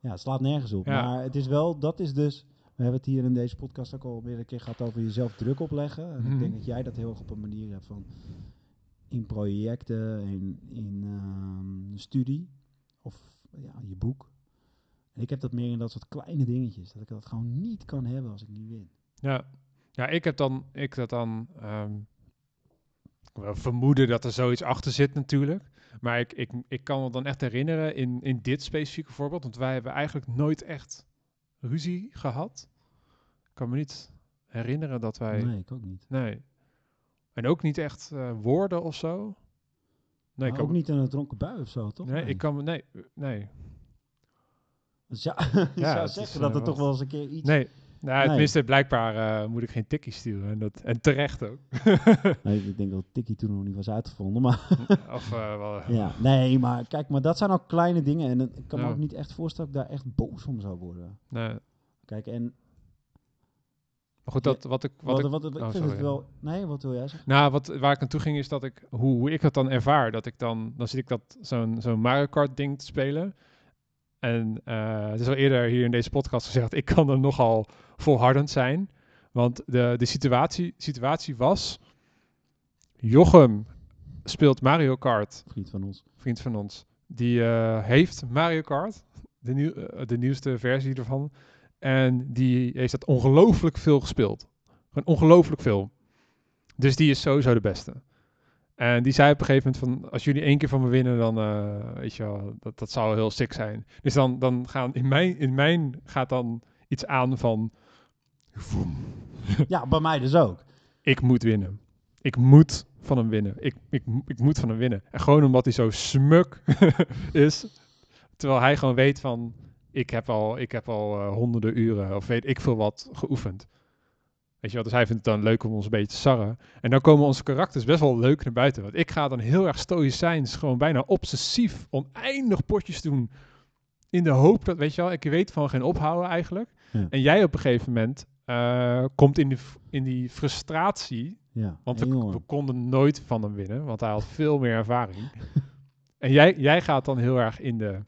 Ja, het slaat nergens op. Ja. Maar het is wel, dat is dus... We hebben het hier in deze podcast ook al meerdere keer gehad over jezelf druk opleggen. En Mhm. ik denk dat jij dat heel erg op een manier hebt van... In projecten, in, in ehm, studie. Of ja, je boek. En ik heb dat meer in dat soort kleine dingetjes. Dat ik dat gewoon niet kan hebben als ik niet win. Ja, ja ik heb dan, ik heb dan wel vermoeden dat er zoiets achter zit natuurlijk. Maar ik, ik, ik kan me dan echt herinneren in, in dit specifieke voorbeeld, want wij hebben eigenlijk nooit echt ruzie gehad. Ik kan me niet herinneren dat wij... Nee, ik ook niet. Nee. En ook niet echt eh, woorden of zo. Nee, ik ook niet in een dronken bui of zo, toch? Nee, ik kan me... Nee, nee. Dus ja, Ja, zou het zeggen is, dat eh, er toch wat- wel eens een keer iets... Nee. Nou, Nee. tenminste, blijkbaar eh, moet ik geen tikkie sturen. En, dat, en terecht ook. Nee, ik denk dat Tikkie toen nog niet was uitgevonden, maar... of eh, wel... Ja, nee, maar kijk, maar dat zijn ook kleine dingen. En ik kan me ook niet echt voorstellen dat ik daar echt boos om zou worden. Nee. Kijk, en Maar goed, dat, wat ik... Wat wat, ik wat, oh, vind het wel... Nee, wat wil jij zeggen? Nou, wat, waar ik naartoe ging is dat ik, hoe, hoe ik het dan ervaar, dat ik dan, dan zit ik dat zo'n zo'n Mario Kart ding te spelen. En eh, het is al eerder hier in deze podcast gezegd, ik kan er nogal volhardend zijn. Want de, de situatie, situatie was, Jochem speelt Mario Kart, Vriend van ons. vriend van ons. Die eh, heeft Mario Kart, de, nieuw, eh, de nieuwste versie ervan. En die heeft dat ongelooflijk veel gespeeld. Gewoon ongelooflijk veel. Dus die is sowieso de beste. En die zei op een gegeven moment van, als jullie één keer van me winnen, dan, eh, weet je wel, dat, dat zou heel sick zijn. Dus dan, dan gaan, in mijn, in mijn gaat dan iets aan van, Ja, bij mij dus ook. ik moet winnen. Ik moet van hem winnen. Ik, ik, ik moet van hem winnen. En gewoon omdat hij zo smuk is. Terwijl hij gewoon weet van... Ik heb al, ik heb al eh, honderden uren of weet ik veel wat geoefend. Weet je wel, dus hij vindt het dan leuk om ons een beetje te sarren. En dan komen onze karakters best wel leuk naar buiten. Want ik ga dan heel erg stoïcijns, gewoon bijna obsessief, oneindig potjes doen. In de hoop dat, weet je wel, ik weet van geen ophouden eigenlijk. Ja. En jij op een gegeven moment eh, komt in die, in die frustratie Ja, want we, konden nooit van hem winnen, want hij had veel meer ervaring. en jij, jij gaat dan heel erg in de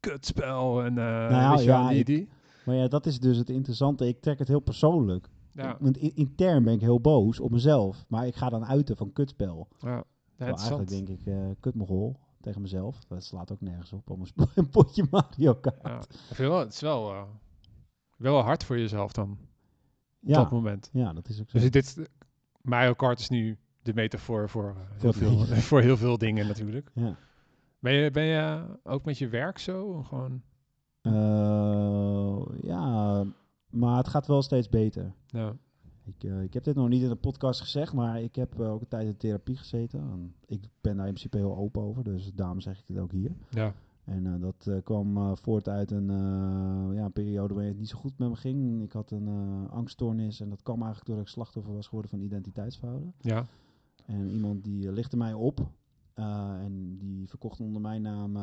kutspel en ja, weet je wel, ja, die. Maar ja, dat is dus het interessante. Ik trek het heel persoonlijk. Ja, Want in- intern ben ik heel boos op mezelf. Maar ik ga dan uiten van kutspel. ja. interessant. eigenlijk denk ik, eh kutmogol tegen mezelf. Dat slaat ook nergens op om een, potje Mario Kart. Ja. Ik vind wel, het is wel, eh, wel hard voor jezelf dan, op Ja, dat moment. ja, dat is ook zo. Dus dit, Mario Kart is nu de metafoor voor, eh, heel, veel, voor heel veel dingen natuurlijk. Ja. Ben je, ben je ook met je werk zo? Gewoon, ja, maar het gaat wel steeds beter. ja. Ik, eh, ik heb dit nog niet in de podcast gezegd, maar ik heb eh, ook een tijd in therapie gezeten. En ik ben daar in principe heel open over, dus daarom zeg ik het ook hier. ja. En eh, dat kwam voort uit een, ja, een periode waarin het niet zo goed met me ging. Ik had een angststoornis en dat kwam eigenlijk doordat ik slachtoffer was geworden van identiteitsfouten. Ja, En iemand die lichtte mij op. en die verkocht onder mijn naam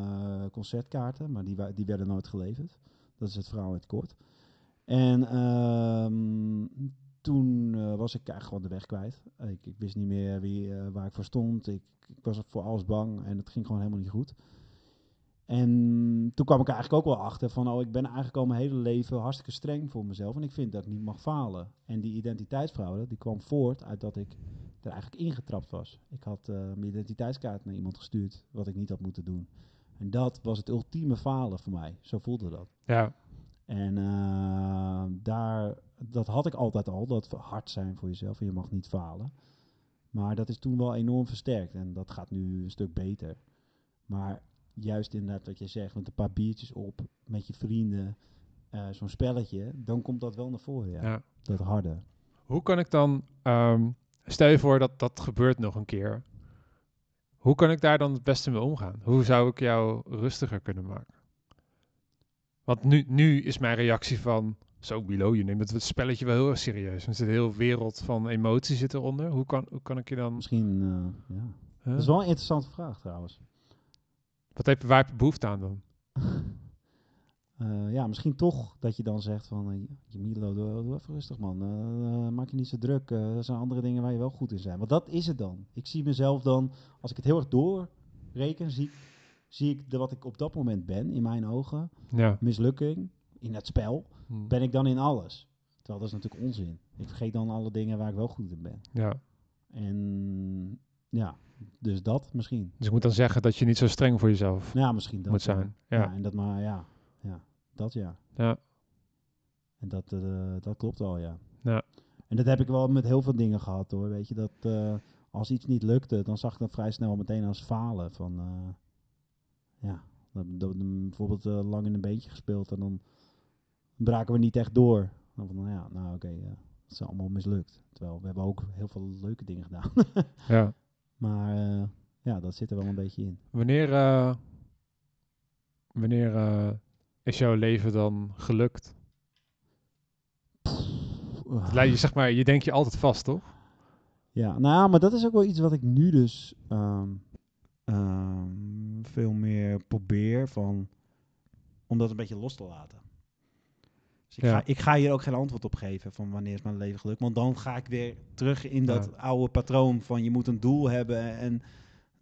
concertkaarten, maar die, die werden nooit geleverd. Dat is het verhaal in het kort. En ehm, toen eh, was ik eigenlijk gewoon de weg kwijt. Ik, ik wist niet meer wie, eh, waar ik voor stond. Ik, ik was voor alles bang en het ging gewoon helemaal niet goed. En toen kwam ik eigenlijk ook wel achter van, oh, ik ben eigenlijk al mijn hele leven hartstikke streng voor mezelf. En ik vind dat ik niet mag falen. En die identiteitsfraude, die kwam voort uit dat ik er eigenlijk ingetrapt was. Ik had eh, mijn identiteitskaart naar iemand gestuurd, wat ik niet had moeten doen. En dat was het ultieme falen voor mij. Zo voelde dat. ja, En eh, daar, dat had ik altijd al, dat hard zijn voor jezelf en je mag niet falen. Maar dat is toen wel enorm versterkt en dat gaat nu een stuk beter. Maar juist inderdaad wat je zegt, met een paar biertjes op, met je vrienden, eh, zo'n spelletje, dan komt dat wel naar voren, ja. ja. Dat harde. Hoe kan ik dan, ehm, stel je voor dat dat gebeurt nog een keer. Hoe kan ik daar dan het beste mee omgaan? Hoe zou ik jou rustiger kunnen maken? Want nu, nu is mijn reactie van, zo Bilo, je neemt het spelletje wel heel erg serieus. Er zit een hele wereld van emoties zit eronder. Hoe kan, hoe kan ik je dan... Misschien, eh, ja. Huh? Dat is wel een interessante vraag trouwens. Wat heb, waar heb je behoefte aan dan? eh, ja, misschien toch dat je dan zegt van, je Milo, doe, doe even rustig man. Maak je niet zo druk. Er zijn andere dingen waar je wel goed in bent. Want dat is het dan. Ik zie mezelf dan, als ik het heel erg doorreken, zie, zie ik de, wat ik op dat moment ben, in mijn ogen. Ja. Mislukking, in het spel, Hm. ben ik dan in alles. Terwijl dat is natuurlijk onzin. Ik vergeet dan alle dingen waar ik wel goed in ben. ja. En ja, dus dat misschien. Dus ik moet dan zeggen dat je niet zo streng voor jezelf Ja, misschien dat. moet zijn. Ja. Ja. en dat maar, ja, ja, dat ja. Ja. En dat, eh, dat klopt wel, ja. Ja. En dat heb ik wel met heel veel dingen gehad hoor. Weet je, dat eh, als iets niet lukte, dan zag ik dat vrij snel meteen als falen. Van, eh, ja, dat, bijvoorbeeld eh, lang in een beentje gespeeld en dan braken we niet echt door. Dan van, nou ja, nou oké, eh, het is allemaal mislukt. Terwijl we hebben ook heel veel leuke dingen gedaan. ja. maar eh, ja, dat zit er wel een beetje in. Wanneer, wanneer is jouw leven dan gelukt? Je, zeg maar, je denkt je altijd vast, toch? Ja, nou ja, maar dat is ook wel iets wat ik nu dus ehm, ehm, veel meer probeer van om dat een beetje los te laten. Dus ik, Ja. ga, ik ga hier ook geen antwoord op geven van wanneer is mijn leven gelukt. Want dan ga ik weer terug in dat Ja. oude patroon van je moet een doel hebben en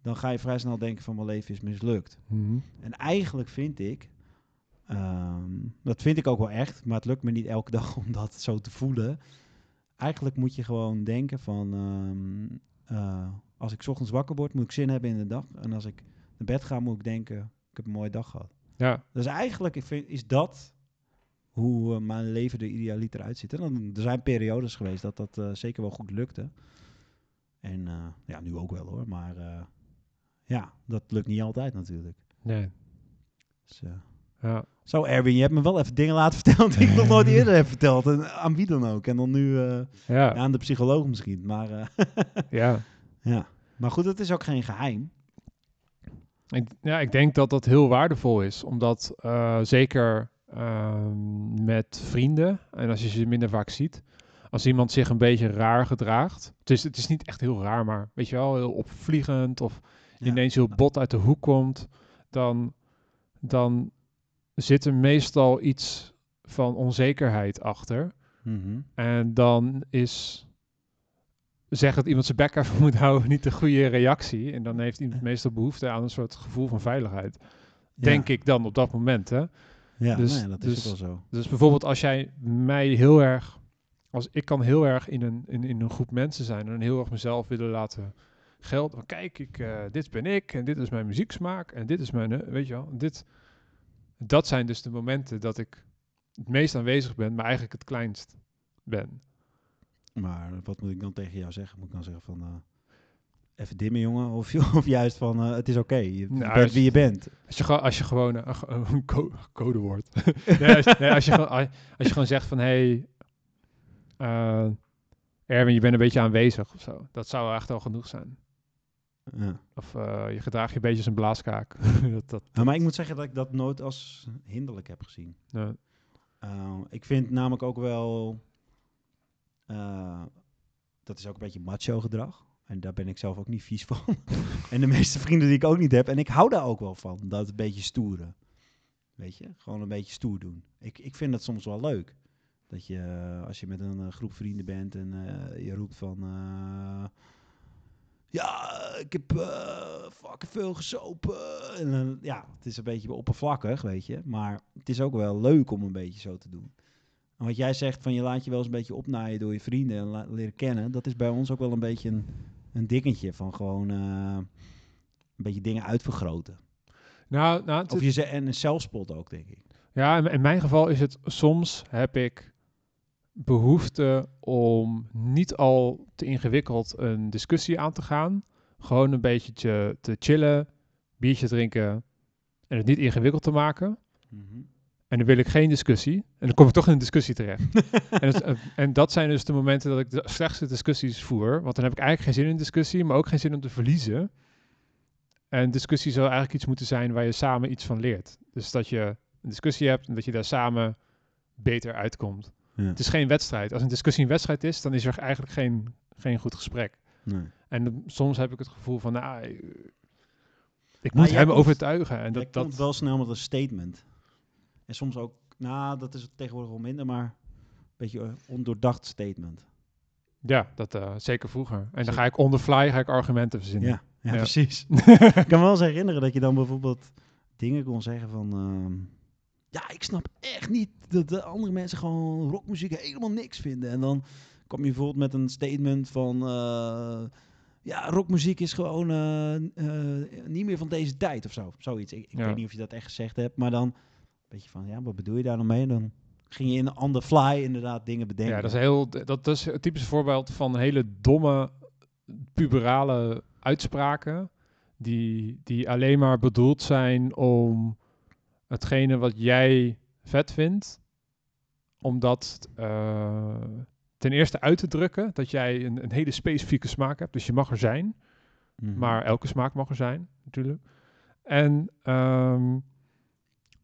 dan ga je vrij snel denken van mijn leven is mislukt. Mhm. En eigenlijk vind ik, ehm, dat vind ik ook wel echt, maar het lukt me niet elke dag om dat zo te voelen. Eigenlijk moet je gewoon denken van, ehm, eh, als ik 's ochtends wakker word, moet ik zin hebben in de dag. En als ik naar bed ga, moet ik denken, ik heb een mooie dag gehad. Ja, Dus eigenlijk ik vind, is dat hoe eh, mijn leven er idealiter uitziet. En dan, er zijn periodes geweest dat dat eh, zeker wel goed lukte. En eh, ja, nu ook wel hoor, maar ja, dat lukt niet altijd natuurlijk. nee. Dus, Ja. zo, Erwin, je hebt me wel even dingen laten vertellen die ik nog nooit eerder heb verteld. En aan wie dan ook. En dan nu Ja. ja, aan de psycholoog misschien. Maar, ja. ja. maar goed, het is ook geen geheim. Ik, ja, ik denk dat dat heel waardevol is, omdat eh, zeker ehm, met vrienden en als je ze minder vaak ziet, als iemand zich een beetje raar gedraagt, het is, het is niet echt heel raar, maar weet je wel, heel opvliegend of Ja. ineens heel bot uit de hoek komt, dan, dan zit er meestal iets van onzekerheid achter. Mhm. En dan is zeggen dat iemand zijn bek even moet houden niet de goede reactie. En dan heeft iemand meestal behoefte aan een soort gevoel van veiligheid. Denk ja. ik dan op dat moment. Hè? Ja, Dus- dat dus- is ook wel zo. Dus bijvoorbeeld als jij mij heel erg... Als ik kan heel erg in een, in, in een groep mensen zijn en heel erg mezelf willen laten gelden. Van, Kijk, ik, eh, dit ben ik en dit is mijn muzieksmaak en dit is mijn... eh, weet je wel, dit... Dat zijn dus de momenten dat ik het meest aanwezig ben, maar eigenlijk het kleinst ben. Maar wat moet ik dan tegen jou zeggen? Moet ik dan zeggen van... eh, even dimmen, jongen? Of, of juist van, eh, het is oké. Je Nou, bent als- wie je bent. Als je, gewoon- als je gewoon ge- een co- codewoord. nee, als, nee, als, je gewoon, als je gewoon zegt van hey, eh, Erwin, je bent een beetje aanwezig of zo. Dat zou echt al genoeg zijn. Ja. Of je gedraagt je een beetje als een blaaskaak. dat, dat, Nou, maar ik moet zeggen dat ik dat nooit als hinderlijk heb gezien. eh, Uh, ik vind namelijk ook wel. Uh, dat is ook een beetje macho gedrag. En daar ben ik zelf ook niet vies van. en de meeste vrienden die ik ook niet heb. En ik hou daar ook wel van. Dat een beetje stoeren. Weet je? Gewoon een beetje stoer doen. Ik, ik vind dat soms wel leuk. Dat je, eh, als je met een eh, groep vrienden bent en eh, je roept van... eh, ja, ik heb eh fucking veel gesopen. En, ja, het is een beetje oppervlakkig, weet je. Maar het is ook wel leuk om een beetje zo te doen. En wat jij zegt van je laat je wel eens een beetje opnaaien door je vrienden en la- leren kennen. Dat is bij ons ook wel een beetje een, een dingetje van gewoon eh, een beetje dingen uitvergroten. nou, nou, Of je ze en een zelfspot ook, denk ik. ja, in, in mijn geval is het soms heb ik behoefte om niet al te ingewikkeld een discussie aan te gaan. Gewoon een beetje te, te chillen, biertje drinken en het niet ingewikkeld te maken. En dan wil ik geen discussie. En dan kom ik toch in een discussie terecht. en, het- en- dat zijn dus de momenten dat ik de slechtste discussies voer. Want dan heb ik eigenlijk geen zin in discussie, maar ook geen zin om te verliezen. En discussie zou eigenlijk iets moeten zijn waar je samen iets van leert. Dus dat je een discussie hebt en dat je daar samen beter uitkomt. Ja. Het is geen wedstrijd. Als een discussie een wedstrijd is, dan is er eigenlijk geen, geen goed gesprek. Nee. En soms heb ik het gevoel van, nou, eh, ik moet hem overtuigen. En dat, dat komt dat, wel snel met een statement. En soms ook, nou, dat is tegenwoordig wel minder, maar een beetje een ondoordacht statement. Ja, dat eh, zeker vroeger. En dan ga ik on the fly ga ik argumenten verzinnen. Ja, ja, Ja. precies. ik kan me wel eens herinneren dat je dan bijvoorbeeld dingen kon zeggen van... ehm, ja, ik snap echt niet dat de andere mensen gewoon rockmuziek helemaal niks vinden. En dan kom je bijvoorbeeld met een statement van... eh, ja, rockmuziek is gewoon eh, eh, niet meer van deze tijd of zo. Zoiets. Ik, ik Ja. weet niet of je dat echt gezegd hebt, maar dan... Beetje van, ja, wat bedoel je daar dan mee? En dan ging je in on the fly inderdaad dingen bedenken. Ja, dat is, heel, dat is een typisch voorbeeld van hele domme, puberale uitspraken. Die, die alleen maar bedoeld zijn om hetgene wat jij vet vindt, om dat eh, ten eerste uit te drukken. Dat jij een, een hele specifieke smaak hebt. Dus je mag er zijn. Mhm. Maar elke smaak mag er zijn, natuurlijk. En ehm,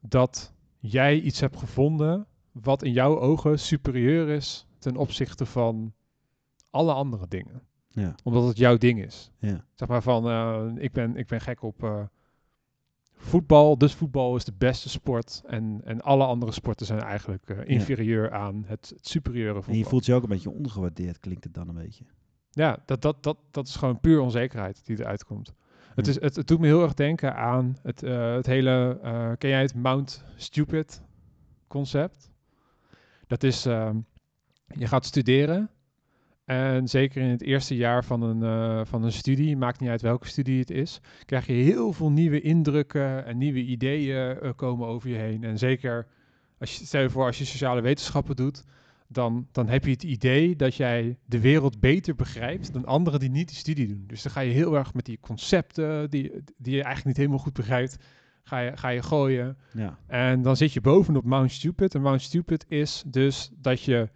dat jij iets hebt gevonden wat in jouw ogen superieur is ten opzichte van alle andere dingen. Ja, Omdat het jouw ding is. ja. Zeg maar van, eh, ik, ben, ik ben gek op eh, voetbal, dus voetbal is de beste sport. En, en alle andere sporten zijn eigenlijk eh, inferieur aan het, het superieure voetbal. En je voelt je ook een beetje ondergewaardeerd, klinkt het dan een beetje. Ja, dat, dat, dat, dat is gewoon puur onzekerheid die eruit komt. Het, is, het, het doet me heel erg denken aan het, eh, het hele... eh, ken jij het Mount Stupid concept? Dat is, ehm, je gaat studeren en zeker in het eerste jaar van een, eh, van een studie, maakt niet uit welke studie het is, krijg je heel veel nieuwe indrukken en nieuwe ideeën komen over je heen. En zeker, als stel je voor als je sociale wetenschappen doet, dan, dan heb je het idee dat jij de wereld beter begrijpt dan anderen die niet die studie doen. Dus dan ga je heel erg met die concepten die, die je eigenlijk niet helemaal goed begrijpt, ga je, ga je gooien. Ja, En dan zit je bovenop Mount Stupid. En Mount Stupid is dus dat je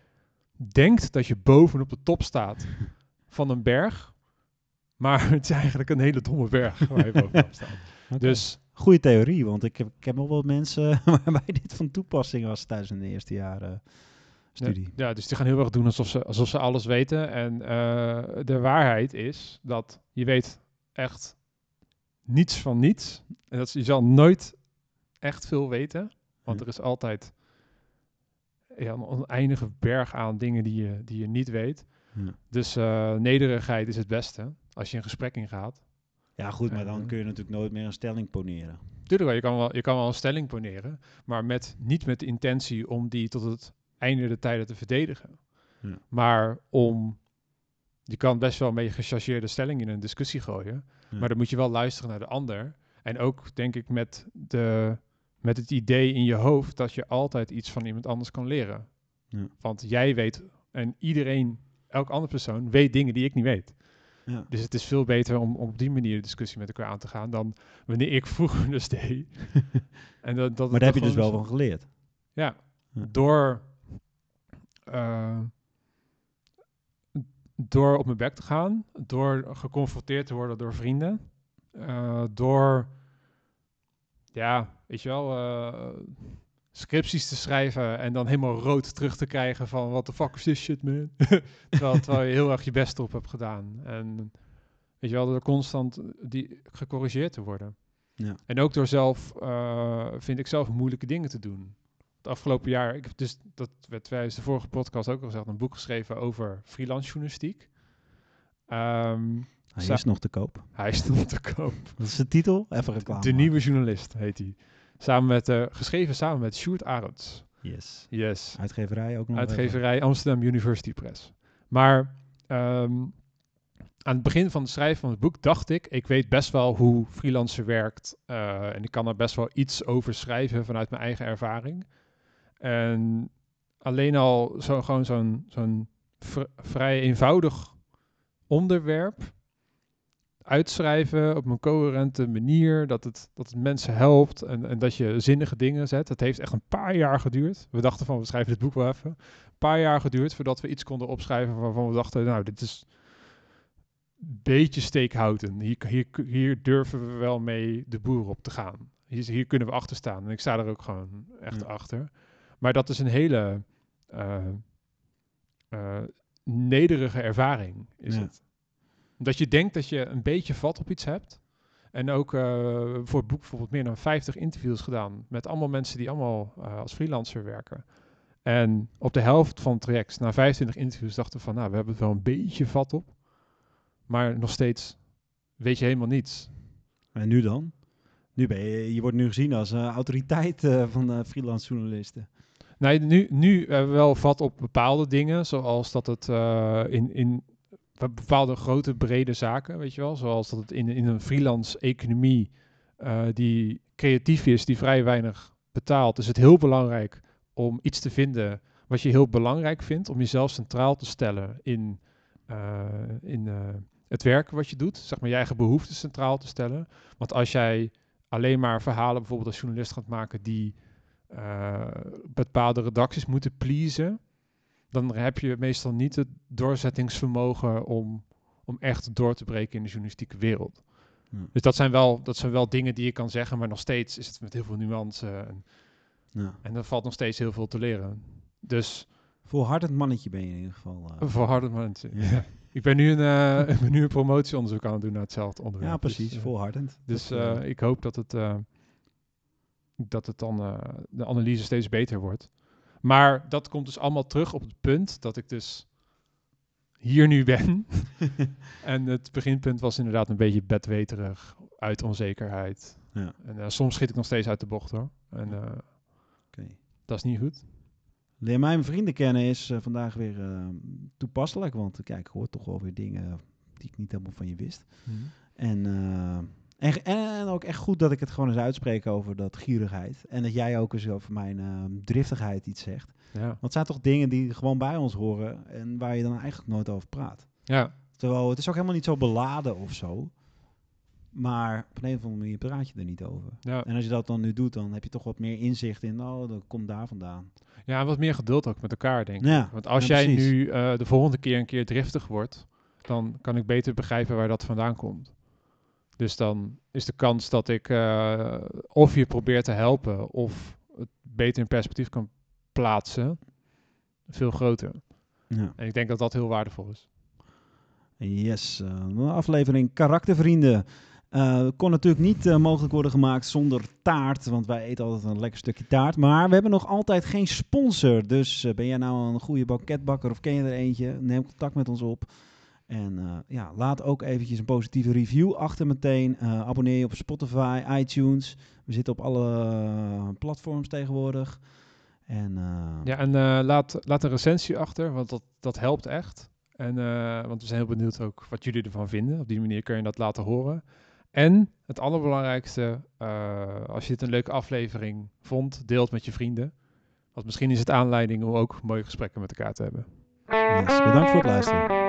denkt dat je bovenop de top staat van een berg. Maar het is eigenlijk een hele domme berg waar je bovenop staat. Dus Goede theorie, want ik heb, ik heb nog wel mensen waarbij dit van toepassing was tijdens hun eerste jaar eh, studie. Ja, dus die gaan heel erg doen alsof ze, alsof ze alles weten. En eh, de waarheid is dat je weet echt niets van niets. En dat je zal nooit echt veel weten. Want er is altijd ja, een oneindige berg aan dingen die je, die je niet weet. Ja. Dus eh, nederigheid is het beste als je een gesprek ingaat. Ja, goed, maar dan Eh. kun je natuurlijk nooit meer een stelling poneren. Tuurlijk wel, je kan wel, je kan wel een stelling poneren, maar met, niet met de intentie om die tot het einde der tijden te verdedigen. Ja. Maar om, je kan best wel beetje gechargeerde stelling in een discussie gooien, Ja. maar dan moet je wel luisteren naar de ander. En ook, denk ik, met, de, met het idee in je hoofd dat je altijd iets van iemand anders kan leren. Ja. Want jij weet, en iedereen, elke andere persoon, weet dingen die ik niet weet. Ja. Dus het is veel beter om, om op die manier de discussie met elkaar aan te gaan dan wanneer ik vroeger dus deed. en dat, dat, Maar daar heb je dus wel van geleerd. Ja, Ja. door, eh, door op mijn bek te gaan, door geconfronteerd te worden door vrienden, eh, door, ja, weet je wel, eh, scripties te schrijven en dan helemaal rood terug te krijgen van what the fuck is this shit man. terwijl, terwijl je heel erg je best op hebt gedaan. En weet je wel, door constant die gecorrigeerd te worden. Ja. En ook door zelf, vind ik zelf moeilijke dingen te doen. Het afgelopen jaar, ik heb dus, dat werd tijdens de vorige podcast ook al gezegd, een boek geschreven over freelance journalistiek. Ehm, Hij is nog te koop. hij is nog te koop. Wat is de titel? Even reclame. De nieuwe journalist heet hij. Samen met, eh, geschreven samen met Sjoerd Arends. Yes. Yes. Uitgeverij ook nog even. Uitgeverij Amsterdam University Press. Maar ehm, aan het begin van het schrijven van het boek dacht ik, ik weet best wel hoe freelancer werkt. eh, en ik kan er best wel iets over schrijven vanuit mijn eigen ervaring. En alleen al zo, gewoon zo'n zo'n vr- vrij eenvoudig onderwerp uitschrijven op een coherente manier, dat het, dat het mensen helpt en, en dat je zinnige dingen zet. Het heeft echt een paar jaar geduurd. We dachten van, we schrijven dit boek wel even. Een paar jaar geduurd voordat we iets konden opschrijven waarvan we dachten, nou, dit is een beetje steekhouten. Hier, hier, hier durven we wel mee de boer op te gaan. Hier, hier kunnen we achter staan. En ik sta er ook gewoon echt Ja. achter. Maar dat is een hele eh, eh, nederige ervaring, is Ja. het. Dat je denkt dat je een beetje vat op iets hebt. En ook eh, voor het boek bijvoorbeeld meer dan 50 interviews gedaan. Met allemaal mensen die allemaal als freelancer werken. En op de helft van het traject, na 25 interviews, dachten we van, nou, we hebben het wel een beetje vat op. Maar nog steeds weet je helemaal niets. En nu dan? Nu ben je, je wordt nu gezien als uh, autoriteit van freelance journalisten. Nee, nu, nu hebben we wel vat op bepaalde dingen, zoals dat het in, in bepaalde grote brede zaken, weet je wel, zoals dat het in, in een freelance economie die creatief is, die vrij weinig betaalt, is het heel belangrijk om iets te vinden wat je heel belangrijk vindt, om jezelf centraal te stellen in, in het werk wat je doet, zeg maar je eigen behoeften centraal te stellen. Want als jij alleen maar verhalen bijvoorbeeld als journalist gaat maken die uh, bepaalde redacties moeten pleasen, dan heb je meestal niet het doorzettingsvermogen om, om echt door te breken in de journalistieke wereld. Ja. Dus dat zijn, wel, dat zijn wel dingen die je kan zeggen, maar nog steeds is het met heel veel nuance. En, ja. en er valt nog steeds heel veel te leren. Dus... Volhardend mannetje ben je in ieder geval. Uh, volhardend mannetje, ja. Ik ben nu een, uh, ik ben nu een promotieonderzoek aan het doen naar hetzelfde onderwerp. Ja, precies, dus, volhardend. Dus uh, ik hoop dat het, dat het dan de analyse steeds beter wordt. Maar dat komt dus allemaal terug op het punt dat ik dus hier nu ben. en het beginpunt was inderdaad een beetje bedweterig, uit onzekerheid. Ja. En soms schiet ik nog steeds uit de bocht hoor. En okay. dat is niet goed. Leer mijn vrienden kennen is uh, vandaag weer uh, toepasselijk. Want kijk, ik hoor toch wel weer dingen die ik niet helemaal van je wist. Mm. En, uh, en, en, ook echt goed dat ik het gewoon eens uitspreek over dat gierigheid. En dat jij ook eens over mijn driftigheid iets zegt. Ja. Want het zijn toch dingen die gewoon bij ons horen en waar je dan eigenlijk nooit over praat. Ja. Terwijl het is ook helemaal niet zo beladen of zo. Maar op een of andere manier praat je er niet over. Ja. En als je dat dan nu doet, dan heb je toch wat meer inzicht in, oh, dat komt daar vandaan. Ja, wat meer geduld ook met elkaar, denk ik. Ja, Want als jij nu uh, de volgende keer een keer driftig wordt, dan kan ik beter begrijpen waar dat vandaan komt. Dus dan is de kans dat ik uh, of je probeer te helpen, of het beter in perspectief kan plaatsen, veel groter. Ja. En ik denk dat dat heel waardevol is. Yes, uh, een aflevering Karaktervrienden. Uh, kon natuurlijk niet uh, mogelijk worden gemaakt zonder taart, want wij eten altijd een lekker stukje taart. Maar we hebben nog altijd geen sponsor. Dus ben jij nou een goede banketbakker of ken je er eentje? Neem contact met ons op. En ja, laat ook eventjes een positieve review achter meteen. abonneer je op Spotify, iTunes. We zitten op alle platforms tegenwoordig. En, ja, en laat, laat een recensie achter, want dat, dat helpt echt. En, want we zijn heel benieuwd ook wat jullie ervan vinden. Op die manier kun je dat laten horen. En het allerbelangrijkste, als je dit een leuke aflevering vond, deelt met je vrienden. Want misschien is het aanleiding om ook mooie gesprekken met elkaar te hebben. Yes, bedankt voor het luisteren.